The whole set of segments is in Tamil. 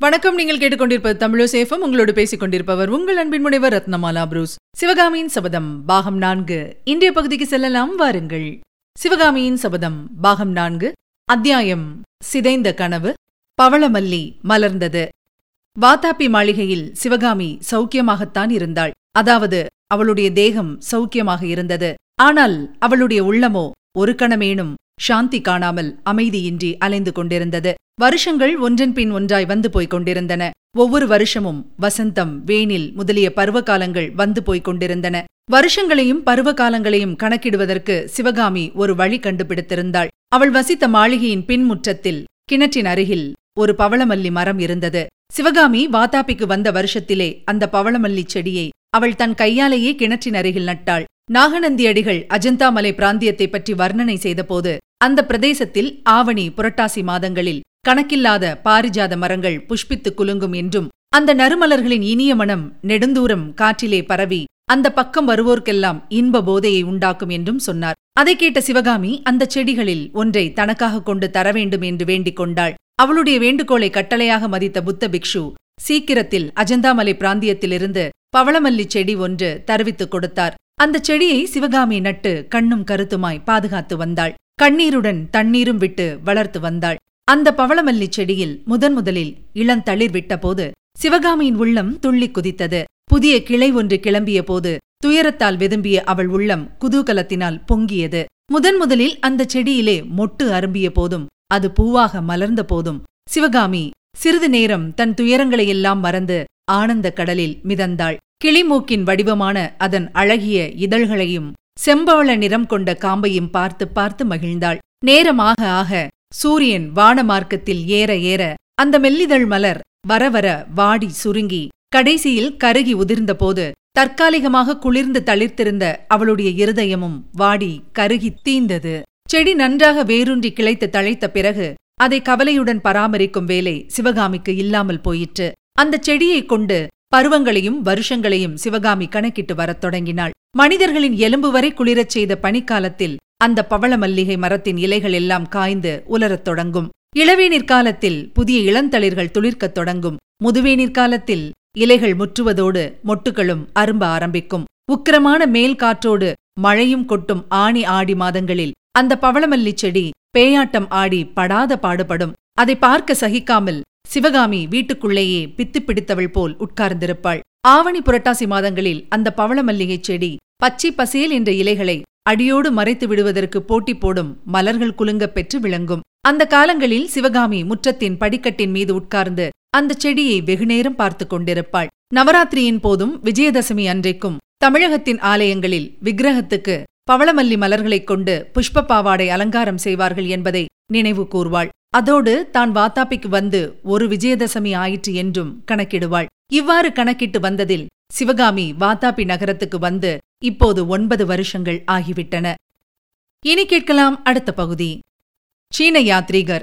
வணக்கம். நீங்கள் கேட்டுக்கொண்டிருப்பது தமிழசேஃபம் உங்களோடு பேசிக் கொண்டிருப்பவர் உங்கள் அன்பின் முனைவர் ரத்னமாலா புரூஸ். சிவகாமியின் சபதம் பாகம் நான்கு. இன்றைய பகுதிக்கு செல்லலாம். வாருங்கள். சிவகாமியின் சபதம் பாகம் நான்கு. அத்தியாயம். சிதைந்த கனவு. பவளமல்லி மலர்ந்தது. வாத்தாப்பி மாளிகையில் சிவகாமி சௌக்கியமாகத்தான் இருந்தாள். அதாவது அவளுடைய தேகம் சௌக்கியமாக இருந்தது. ஆனால் அவளுடைய உள்ளமோ ஒரு கணமேனும் சாந்தி காணாமல் அமைதியின்றி அலைந்து கொண்டிருந்தது. வருஷங்கள் ஒன்றன் பின் ஒன்றாய் வந்து போய்க் கொண்டிருந்தன. ஒவ்வொரு வருஷமும் வசந்தம் வேனில் முதலிய பருவகாலங்கள் வந்து போய்க் கொண்டிருந்தன. வருஷங்களையும் பருவகாலங்களையும் கணக்கிடுவதற்கு சிவகாமி ஒரு வழி கண்டுபிடித்திருந்தாள். அவள் வசித்த மாளிகையின் பின்முற்றத்தில் கிணற்றின் அருகில் ஒரு பவளமல்லி மரம் இருந்தது. சிவகாமி வாதாபிக்கு வந்த வருஷத்திலே அந்த பவளமல்லி செடியை அவள் தன் கையாலேயே கிணற்றின் அருகில் நட்டாள். நாகநந்தியடிகள் அஜந்தா அஜந்தாமலை பிராந்தியத்தை பற்றி வர்ணனை செய்தபோது அந்த பிரதேசத்தில் ஆவணி புரட்டாசி மாதங்களில் கணக்கில்லாத பாரிஜாத மரங்கள் புஷ்பித்து குலுங்கும் என்றும் அந்த நறுமலர்களின் இனிய மனம் நெடுந்தூரம் காற்றிலே பரவி அந்த பக்கம் வருவோர்க்கெல்லாம் இன்ப போதையை உண்டாக்கும் என்றும் சொன்னார். அதை கேட்ட சிவகாமி அந்த செடிகளில் ஒன்றை தனக்காக கொண்டு தர வேண்டும் என்று வேண்டிக் கொண்டாள். அவளுடைய வேண்டுகோளை கட்டளையாக மதித்த புத்த பிக்ஷு சீக்கிரத்தில் அஜந்தாமலை பிராந்தியத்திலிருந்து பவளமல்லி செடி ஒன்று தருவித்துக் கொடுத்தார். அந்த செடியை சிவகாமி நட்டு கண்ணும் கருத்துமாய் பாதுகாத்து வந்தாள். கண்ணீருடன் தண்ணீரும் விட்டு வளர்த்து வந்தாள். அந்த பவளமல்லி செடியில் முதன் முதலில் இளந்தளிர் விட்டபோது சிவகாமியின் உள்ளம் துள்ளி குதித்தது. புதிய கிளை ஒன்று கிளம்பிய போது துயரத்தால் வெதும்பிய அவள் உள்ளம் குதூகலத்தினால் பொங்கியது. முதன் முதலில் அந்த செடியிலே மொட்டு அரும்பிய போதும் அது பூவாக மலர்ந்த போதும் சிவகாமி சிறிது நேரம் தன் துயரங்களையெல்லாம் மறந்து ஆனந்த கடலில் மிதந்தாள். கிளிமூக்கின் வடிவமான அதன் அழகிய இதழ்களையும் செம்பவள நிறம் கொண்ட காம்பையும் பார்த்து பார்த்து மகிழ்ந்தாள். நேரமாக ஆக சூரியன் வானமார்க்கத்தில் ஏற ஏற அந்த மெல்லிதழ் மலர் வர வர வாடி சுருங்கி கடைசியில் கருகி உதிர்ந்தபோது தற்காலிகமாக குளிர்ந்து தளிர்த்திருந்த அவளுடைய இருதயமும் வாடி கருகி தீந்தது. செடி நன்றாக வேரூன்றி கிளைத்து தழைத்த பிறகு அதை கவலையுடன் பராமரிக்கும் வேலை சிவகாமிக்கு இல்லாமல் போயிற்று. அந்த செடியைக் கொண்டு பருவங்களையும் வருஷங்களையும் சிவகாமி கணக்கிட்டு வரத் தொடங்கினாள். மனிதர்களின் எலும்பு வரை குளிரச் செய்த பனிக்காலத்தில் அந்த பவள மல்லிகை மரத்தின் இலைகள் எல்லாம் காய்ந்து உலரத் தொடங்கும். இளவேநீர் காலத்தில் புதிய இளந்தளிர்கள் துளிர்க்கத் தொடங்கும். முதுவேநீர் காலத்தில் இலைகள் முற்றுவதோடு மொட்டுகளும் அரும்ப ஆரம்பிக்கும். உக்கிரமான மேல் காற்றோடு மழையும் கொட்டும் ஆணி ஆடி மாதங்களில் அந்த பவளமல்லி செடி பேயாட்டம் ஆடி படாத பாடுபடும். அதை பார்க்க சகிக்காமல் சிவகாமி வீட்டுக்குள்ளேயே பித்து பிடித்தவள் போல் உட்கார்ந்திருப்பாள். ஆவணி புரட்டாசி மாதங்களில் அந்த பவளமல்லிகை செடி பச்சை பசேல் என்ற இலைகளை அடியோடு மறைத்து விடுவதற்கு போட்டி போடும் மலர்கள் குலுங்கப் பெற்று விளங்கும். அந்த காலங்களில் சிவகாமி முற்றத்தின் படிக்கட்டின் மீது உட்கார்ந்து அந்த செடியை வெகுநேரம் பார்த்து கொண்டிருப்பாள். நவராத்திரியின் போதும் விஜயதசமி அன்றைக்கும் தமிழகத்தின் ஆலயங்களில் விக்கிரகத்துக்கு பவளமல்லி மலர்களைக் கொண்டு புஷ்ப பாவாடை அலங்காரம் செய்வார்கள் என்பதை நினைவு கூர்வாள். அதோடு தான் வாத்தாப்பிக்கு வந்து ஒரு விஜயதசமி ஆயிற்று என்றும் கணக்கிடுவாள். இவ்வாறு கணக்கிட்டு வந்ததில் சிவகாமி வாத்தாப்பி நகரத்துக்கு வந்து இப்போது ஒன்பது வருஷங்கள் ஆகிவிட்டன. இனி கேட்கலாம் அடுத்த பகுதி. சீன யாத்ரீகர்.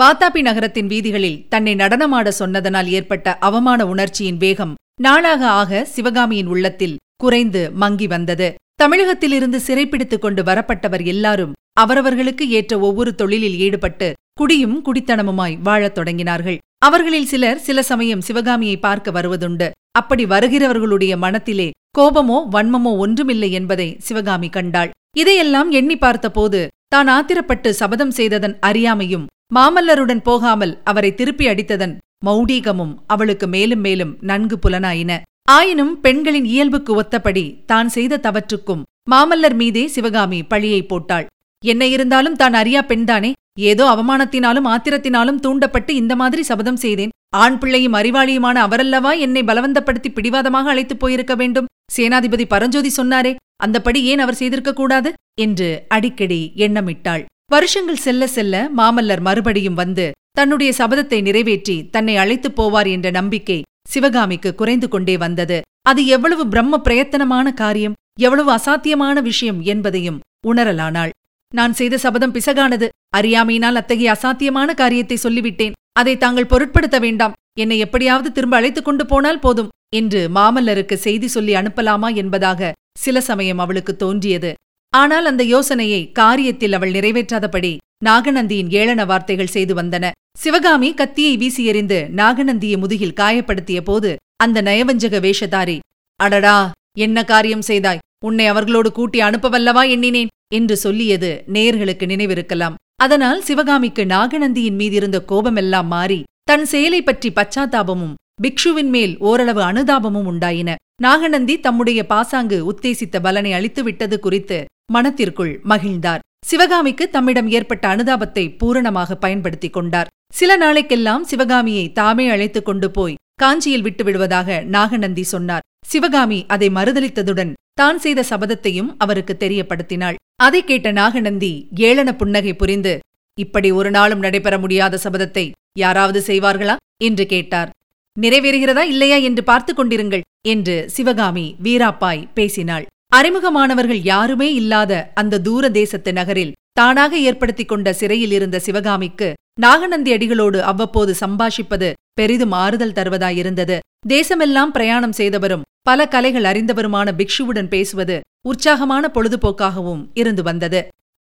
வாத்தாபி நகரத்தின் வீதிகளில் தன்னை நடனமாட சொன்னதனால் ஏற்பட்ட அவமான உணர்ச்சியின் வேகம் நாளாக ஆக சிவகாமியின் உள்ளத்தில் குறைந்து மங்கி வந்தது. தமிழகத்திலிருந்து சிறைப்பிடித்துக் கொண்டு வரப்பட்டவர் எல்லாரும் அவரவர்களுக்கு ஏற்ற ஒவ்வொரு தொழிலில் ஈடுபட்டு குடியும் குடித்தனமுமாய் வாழத் தொடங்கினார்கள். அவர்களில் சிலர் சில சமயம் சிவகாமியை பார்க்க வருவதுண்டு. அப்படி வருகிறவர்களுடைய மனத்திலே கோபமோ வன்மமோ ஒன்றுமில்லை என்பதை சிவகாமி கண்டாள். இதையெல்லாம் எண்ணி பார்த்தபோது தான் ஆத்திரப்பட்டு சபதம் செய்ததன் அறியாமையும் மாமல்லருடன் போகாமல் அவரை திருப்பி அடித்ததன் மௌடீகமும் அவளுக்கு மேலும் மேலும் நன்கு புலனாயின. ஆயினும் பெண்களின் இயல்புக்கு ஒத்தபடி தான் செய்த தவற்றுக்கும் மாமல்லர் மீதே சிவகாமி பழியை போட்டாள். என்ன இருந்தாலும் தான் அறியா பெண்தானே? ஏதோ அவமானத்தினாலும் ஆத்திரத்தினாலும் தூண்டப்பட்டு இந்த மாதிரி சபதம் செய்தேன். ஆண் பிள்ளையும் அறிவாளியுமான அவரல்லவா என்னை பலவந்தப்படுத்தி பிடிவாதமாக அழைத்துப் போயிருக்க வேண்டும்? சேனாதிபதி பரஞ்சோதி சொன்னாரே அந்தப்படி ஏன் அவர் செய்திருக்க கூடாது? என்று அடிக்கடி எண்ணமிட்டாள். வருஷங்கள் செல்ல செல்ல மாமல்லர் மறுபடியும் வந்து தன்னுடைய சபதத்தை நிறைவேற்றி தன்னை அழைத்துப் போவார் என்ற நம்பிக்கை சிவகாமிக்கு குறைந்து கொண்டே வந்தது. அது எவ்வளவு பிரம்ம பிரயத்தனமான காரியம் எவ்வளவு அசாத்தியமான விஷயம் என்பதையும் உணரலானாள். நான் செய்த சபதம் பிசகானது அறியாமையினால் அத்தகைய அசாத்தியமான காரியத்தை சொல்லிவிட்டேன். அதை தாங்கள் பொருட்படுத்த வேண்டாம். என்னை எப்படியாவது திரும்ப அழைத்துக் கொண்டு போனால் போதும் என்று மாமல்லருக்கு செய்தி சொல்லி அனுப்பலாமா என்பதாக சில சமயம் அவளுக்கு தோன்றியது. ஆனால் அந்த யோசனையை காரியத்தில் அவள் நிறைவேற்றாதபடி நாகநந்தியின் ஏளன வார்த்தைகள் செய்து வந்தன. சிவகாமி கத்தியை வீசி எறிந்து நாகநந்தியை முதுகில் காயப்படுத்திய போது அந்த நயவஞ்சக வேஷதாரி அடடா என்ன காரியம் செய்தாய்? உன்னை அவர்களோடு கூட்டி அனுப்பவல்லவா எண்ணினேன்? என்று சொல்லியது நேயர்களுக்கு நினைவிருக்கலாம். அதனால் சிவகாமிக்கு நாகநந்தியின் மீதிருந்த கோபமெல்லாம் மாறி தன் செயலை பற்றி பச்சாத்தாபமும் பிக்ஷுவின் மேல் ஓரளவு அனுதாபமும் உண்டாயின. நாகநந்தி தம்முடைய பாசாங்கு உத்தேசித்த பலனை அளித்துவிட்டது குறித்து மனத்திற்குள் மகிழ்ந்தார். சிவகாமிக்கு தம்மிடம் ஏற்பட்ட அனுதாபத்தை பூரணமாக பயன்படுத்திக் கொண்டார். சில நாளைக்கெல்லாம் சிவகாமியை தாமே அழைத்துக் கொண்டு போய் காஞ்சியில் விட்டு விடுவதாக நாகநந்தி சொன்னார். சிவகாமி அதை மறுதளித்ததுடன் தான் செய்த சபதத்தையும் அவருக்கு தெரியப்படுத்தினாள். அதை கேட்ட நாகநந்தி ஏளன புன்னகை புரிந்து இப்படி ஒரு நாளும் நடைபெற முடியாத சபதத்தை யாராவது செய்வார்களா? என்று கேட்டார். நிறைவேறுகிறதா இல்லையா என்று பார்த்துக் கொண்டிருங்கள் என்று சிவகாமி வீராப்பாய் பேசினாள். அறிமுகமானவர்கள் யாருமே இல்லாத அந்த தூர தேசத்து நகரில் தானாக ஏற்படுத்திக் கொண்ட சிறையில் இருந்த சிவகாமிக்கு நாகநந்தி அடிகளோடு அவ்வப்போது சம்பாஷிப்பது பெரிதும் ஆறுதல் தருவதாயிருந்தது. தேசமெல்லாம் பிரயாணம் செய்தவரும் பல கலைகள் அறிந்தவருமான பிக்ஷுவுடன் பேசுவது உற்சாகமான பொழுதுபோக்காகவும் இருந்து வந்தது.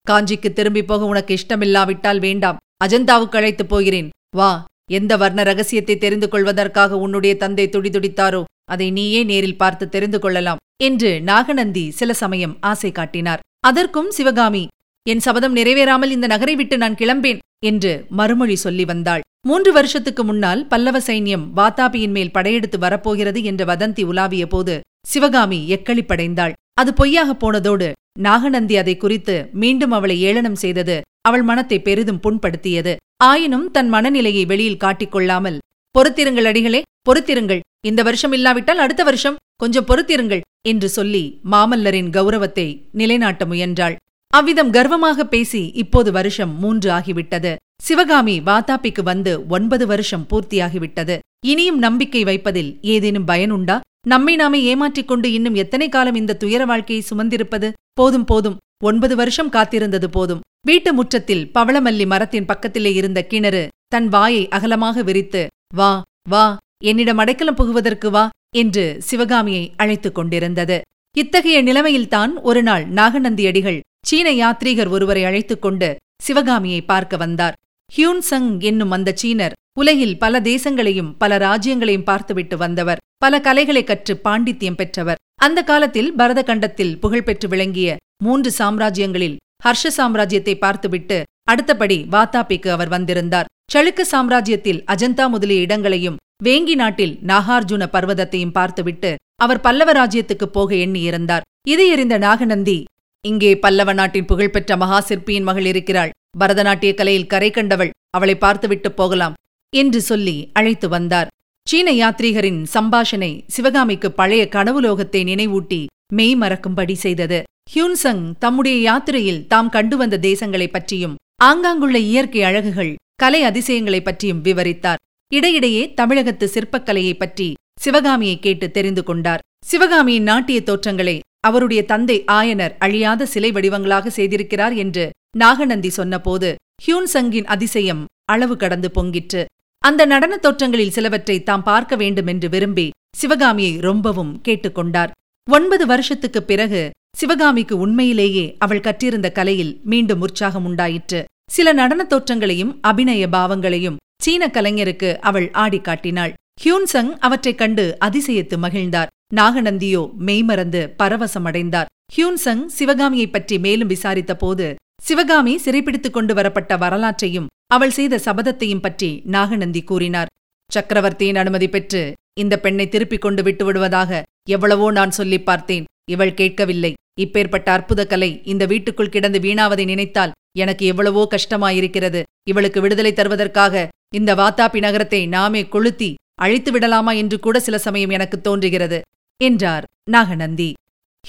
காஞ்சிக்கு திரும்பி போக உனக்கு இஷ்டமில்லாவிட்டால் வேண்டாம். அஜந்தாவுக்கு அழைத்துப் போகிறேன். வா எந்த வர்ண ரகசியத்தை தெரிந்து கொள்வதற்காக உன்னுடைய தந்தை துடிதுடித்தாரோ அதை நீயே நேரில் பார்த்து தெரிந்து கொள்ளலாம் என்று நாகநந்தி சில சமயம் ஆசை காட்டினார். அதற்கும் சிவகாமி என் சபதம் நிறைவேறாமல் இந்த நகரை விட்டு நான் கிளம்பேன் என்று மறுமொழி சொல்லி வந்தாள். மூன்று வருஷத்துக்கு முன்னால் பல்லவ சைன்யம் வாத்தாபியின் மேல் படையெடுத்து வரப்போகிறது என்ற வதந்தி உலாவிய போது சிவகாமி எக்களிப்படைந்தாள். அது பொய்யாகப் போனதோடு நாகநந்தி அதை குறித்து மீண்டும் அவளை ஏளனம் செய்தது அவள் மனத்தை பெரிதும் புண்படுத்தியது. ஆயினும் தன் மனநிலையை வெளியில் காட்டிக்கொள்ளாமல் பொறுத்திருங்கள் அடிகளே பொறுத்திருங்கள். இந்த வருஷம் இல்லாவிட்டால் அடுத்த வருஷம் கொஞ்சம் பொறுத்திருங்கள் என்று சொல்லி மாமல்லரின் கௌரவத்தை நிலைநாட்ட முயன்றாள். அவ்விதம் கர்வமாக பேசி இப்போது வருஷம் மூன்று ஆகிவிட்டது. சிவகாமி வாத்தாப்பிக்கு வந்து ஒன்பது வருஷம் பூர்த்தியாகிவிட்டது. இனியும் நம்பிக்கை வைப்பதில் ஏதேனும் பயனுண்டா நம்மை நாமே ஏமாற்றிக் கொண்டு இன்னும் எத்தனை காலம் இந்த துயர வாழ்க்கையை சுமந்திருப்பது? போதும் போதும். ஒன்பது வருஷம் காத்திருந்தது போதும். வீட்டு முற்றத்தில் பவளமல்லி மரத்தின் பக்கத்திலே இருந்த கிணறு தன் வாயை அகலமாக விரித்து வா வா என்னிடம் அடைக்கலம் புகுவதற்கு வா என்று சிவகாமியை அழைத்துக் கொண்டிருந்தது. இத்தகைய நிலைமையில்தான் ஒருநாள் நாகநந்தியடிகள் சீன யாத்ரீகர் ஒருவரை அழைத்துக் கொண்டு சிவகாமியை பார்க்க வந்தார். ஹியூன்சங் என்னும் அந்த சீனர் உலகில் பல தேசங்களையும் பல ராஜ்யங்களையும் பார்த்துவிட்டு வந்தவர். பல கலைகளை கற்று பாண்டித்யம் பெற்றவர். அந்த காலத்தில் பரத கண்டத்தில் புகழ்பெற்று விளங்கிய மூன்று சாம்ராஜ்யங்களில் ஹர்ஷ சாம்ராஜ்யத்தை பார்த்துவிட்டு அடுத்தபடி வாத்தாப்பிக்கு அவர் வந்திருந்தார். சளுக்க சாம்ராஜ்யத்தில் அஜந்தா முதலிய இடங்களையும் வேங்கி நாட்டில் நாகார்ஜுன பர்வதத்தையும் பார்த்துவிட்டு அவர் பல்லவ ராஜ்யத்துக்குப் போக எண்ணியிருந்தார். இது எறிந்த நாகநந்தி இங்கே பல்லவ நாட்டின் புகழ்பெற்ற மகா சிற்பியின் மகள் இருக்கிறாள். பரதநாட்டிய கலையில் கரை கண்டவள் அவளை பார்த்துவிட்டு போகலாம் என்று சொல்லி அழைத்து வந்தார். சீன யாத்ரீகரின் சம்பாஷனை சிவகாமிக்கு பழைய கனவுலோகத்தை நினைவூட்டி மெய் மறக்கும்படி செய்தது. ஹியூன்சங் தம்முடைய யாத்திரையில் தாம் கண்டு வந்த தேசங்களைப் பற்றியும் ஆங்காங்குள்ள இயற்கை அழகுகள் கலை அதிசயங்களைப் பற்றியும் விவரித்தார். இடையிடையே தமிழகத்து சிற்பக்கலையைப் பற்றி சிவகாமியை கேட்டு தெரிந்து கொண்டார். சிவகாமியின் நாட்டிய தோற்றங்களை அவருடைய தந்தை ஆயனர் அழியாத சிலை வடிவங்களாக செய்திருக்கிறார் என்று நாகநந்தி சொன்னபோது ஹியூன்சங்கின் அதிசயம் அளவு கடந்து பொங்கிற்று. அந்த நடனத் தோற்றங்களில் சிலவற்றை தாம் பார்க்க வேண்டுமென்று விரும்பி சிவகாமியை ரொம்பவும் கேட்டுக்கொண்டார் ஒன்பது வருஷத்துக்குப் பிறகு சிவகாமிக்கு உண்மையிலேயே அவள் கற்றிருந்த கலையில் மீண்டும் உற்சாகம் உண்டாயிற்று. சில நடனத் தோற்றங்களையும் அபிநய பாவங்களையும் சீன கலைஞருக்கு அவள் ஆடி காட்டினாள். ஹியூன்சங் அவற்றைக் கண்டு அதிசயித்து மகிழ்ந்தார். நாகநந்தியோ மெய்மறந்து பரவசமடைந்தார். ஹியூன்சங் சிவகாமியைப் பற்றி மேலும் விசாரித்த போது சிவகாமி சிறைப்பிடித்துக் கொண்டு வரப்பட்ட வரலாற்றையும் அவள் செய்த சபதத்தையும் பற்றி நாகநந்தி கூறினார். சக்கரவர்த்தியின் அனுமதி பெற்று இந்த பெண்ணை திருப்பிக் கொண்டு விட்டு விடுவதாக எவ்வளவோ நான் சொல்லிப் பார்த்தேன். இவள் கேட்கவில்லை. இப்பேற்பட்ட அற்புத கலை இந்த வீட்டுக்குள் கிடந்து வீணாவதை நினைத்தால் எனக்கு எவ்வளவோ கஷ்டமாயிருக்கிறது. இவளுக்கு விடுதலை தருவதற்காக இந்த வாத்தாப்பி நகரத்தை நாமே கொளுத்தி அழித்து விடலாமா என்று கூட சில சமயம் எனக்கு தோன்றுகிறது. என்றார். நாகநந்தி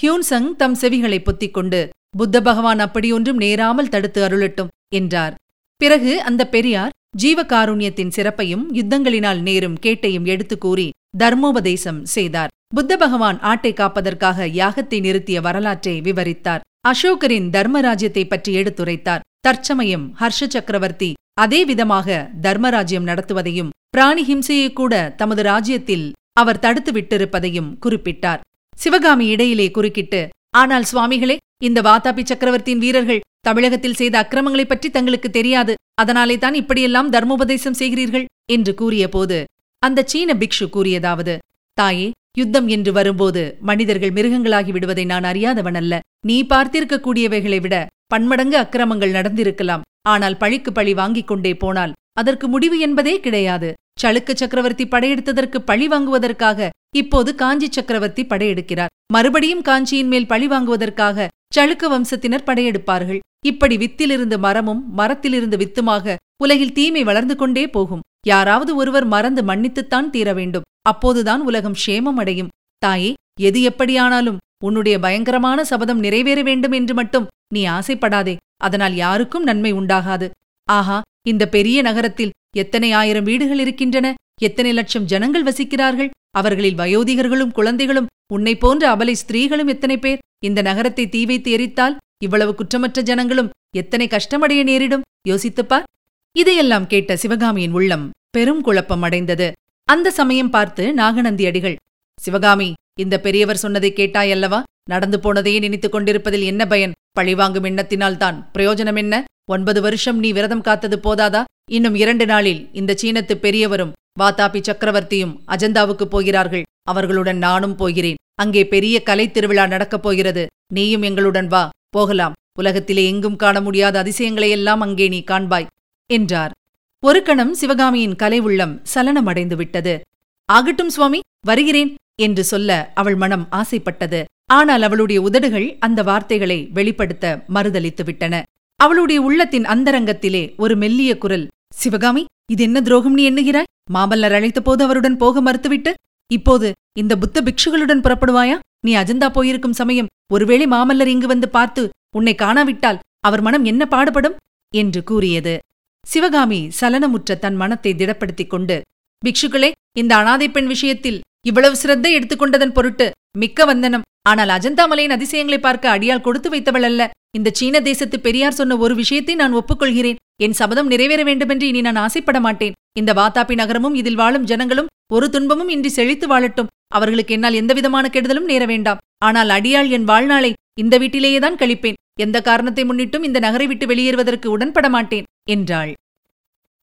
ஹியூன்சங் தம் செவிகளை பொத்திக் கொண்டு புத்த பகவான் அப்படியொன்றும் நேராமல் தடுத்து அருளட்டும் என்றார். பிறகு அந்த பெரியார் ஜீவகாருண்யத்தின் சிறப்பையும் யுத்தங்களினால் நேரும் கேட்டையும் எடுத்துக் கூறி தர்மோபதேசம் செய்தார். புத்த பகவான் ஆட்டை காப்பதற்காக யாகத்தை நிறுத்திய வரலாற்றை விவரித்தார். அசோகரின் தர்மராஜ்யத்தை பற்றி எடுத்துரைத்தார். தற்சமயம் ஹர்ஷ சக்கரவர்த்தி அதே விதமாக தர்மராஜ்யம் நடத்துவதையும் பிராணி ஹிம்சையை கூட தமது ராஜ்யத்தில் அவர் தடுத்து விட்டிருப்பதையும் குறிப்பிட்டார். சிவகாமி இடையிலே குறுக்கிட்டு ஆனால் சுவாமிகளே இந்த வாதாபி சக்கரவர்த்தியின் வீரர்கள் தமிழகத்தில் செய்த அக்கிரமங்களைப் பற்றி தங்களுக்கு தெரியாது. அதனாலே தான் இப்படியெல்லாம் தர்மோபதேசம் செய்கிறீர்கள் என்று கூறியபோது அந்த சீன பிக்ஷு கூறியதாவது தாயே யுத்தம் என்று வரும்போது மனிதர்கள் மிருகங்களாகி விடுவதை நான் அறியாதவன் அல்ல. நீ பார்த்திருக்கக்கூடியவைகளை விட பன்மடங்கு அக்கிரமங்கள் நடந்திருக்கலாம். ஆனால் பழிக்கு பழி வாங்கிக் கொண்டே போனால் அதற்கு முடிவு என்பதே கிடையாது. சளுக்க சக்கரவர்த்தி படையெடுத்ததற்கு பழி வாங்குவதற்காக இப்போது காஞ்சி சக்கரவர்த்தி படையெடுக்கிறார். மறுபடியும் காஞ்சியின் மேல் பழி வாங்குவதற்காக சளுக்க வம்சத்தினர் படையெடுப்பார்கள். இப்படி வித்திலிருந்து மரமும் மரத்திலிருந்து வித்துமாக உலகில் தீமை வளர்ந்து கொண்டே போகும். யாராவது ஒருவர் மறந்து மன்னித்துத்தான் தீர வேண்டும். அப்போதுதான் உலகம் க்ஷேமம் அடையும். தாயே எது எப்படியானாலும் உன்னுடைய பயங்கரமான சபதம் நிறைவேற வேண்டும் என்று மட்டும் நீ ஆசைப்படாதே. அதனால் யாருக்கும் நன்மை உண்டாகாது. ஆஹா இந்த பெரிய நகரத்தில் எத்தனை ஆயிரம் வீடுகள் இருக்கின்றன? எத்தனை லட்சம் ஜனங்கள் வசிக்கிறார்கள்? அவர்களில் வயோதிகர்களும் குழந்தைகளும் உன்னை போன்ற அபலை ஸ்திரீகளும் எத்தனை பேர்? இந்த நகரத்தை தீ வைத்து எரித்தால் இவ்வளவு குற்றமற்ற ஜனங்களும் எத்தனை கஷ்டமடைய நேரிடும்? யோசித்துப்பார் இதையெல்லாம் கேட்ட சிவகாமியின் உள்ளம் பெரும் குழப்பம் அடைந்தது. அந்த சமயம் பார்த்து நாகநந்தி அடிகள் சிவகாமி இந்த பெரியவர் சொன்னதை கேட்டாயல்லவா நடந்து போனதையே நினைத்துக் கொண்டிருப்பதில் என்ன பயன்? பழிவாங்கும் எண்ணத்தினால்தான். பிரயோஜனம் என்ன? ஒன்பது வருஷம் நீ விரதம் காத்தது போதாதா? இன்னும் இரண்டு நாளில் இந்த சீனத்து பெரியவரும் வாதாபி சக்கரவர்த்தியும் அஜந்தாவுக்கு போகிறார்கள். அவர்களுடன் நானும் போகிறேன். அங்கே பெரிய கலை திருவிழா நடக்கப் போகிறது. நீயும் எங்களுடன் வா. போகலாம். உலகத்திலே எங்கும் காண முடியாத அதிசயங்களையெல்லாம் அங்கே நீ காண்பாய் என்றார். ஒரு கணம் சிவகாமியின் கலை உள்ளம் சலனமடைந்து விட்டது ஆகட்டும் சுவாமி வருகிறேன் என்று சொல்ல அவள் மனம் ஆசைப்பட்டது. ஆனால் அவளுடைய உதடுகள் அந்த வார்த்தைகளை வெளிப்படுத்த மறுதளித்து விட்டன அவளுடைய உள்ளத்தின் அந்தரங்கத்திலே ஒரு மெல்லிய குரல் சிவகாமி இது என்ன துரோகம் நீ எண்ணுகிறாய்? மாமல்லர் அழைத்த போது அவருடன் போக மறுத்துவிட்டு இப்போது இந்த புத்த பிக்ஷுகளுடன் புறப்படுவாயா? நீ அஜந்தா போயிருக்கும் சமயம் ஒருவேளை மாமல்லர் இங்கு வந்து பார்த்து உன்னை காணாவிட்டால் அவர் மனம் என்ன பாடுபடும்? என்று கூறியது. சிவகாமி சலனமுற்ற தன் மனத்தை திடப்படுத்திக் கொண்டு பிக்ஷுக்களே இந்த அனாதை பெண் விஷயத்தில் இவ்வளவு சிரத்தை எடுத்துக்கொண்டதன் பொருட்டு மிக்க வந்தனம். ஆனால் அஜந்தாமலையின் அதிசயங்களை பார்க்க அடியால் கொடுத்து வைத்தவள் அல்ல. இந்த சீன தேசத்து பெரியார் சொன்ன ஒரு விஷயத்தை நான் ஒப்புக்கொள்கிறேன். என் சபதம் நிறைவேற வேண்டுமென்று இனி நான் ஆசைப்பட மாட்டேன். இந்த வாத்தாப்பி நகரமும் இதில் வாழும் ஜனங்களும் ஒரு துன்பமும் இன்றி செழித்து வாழட்டும். அவர்களுக்கு என்னால் எந்தவிதமான கெடுதலும் நேர வேண்டாம். ஆனால் அடியாள் என் வாழ்நாளை இந்த வீட்டிலேயேதான் கழிப்பேன். எந்த காரணத்தை முன்னிட்டும் இந்த நகரை விட்டு வெளியேறுவதற்கு உடன்பட மாட்டேன் என்றாள்.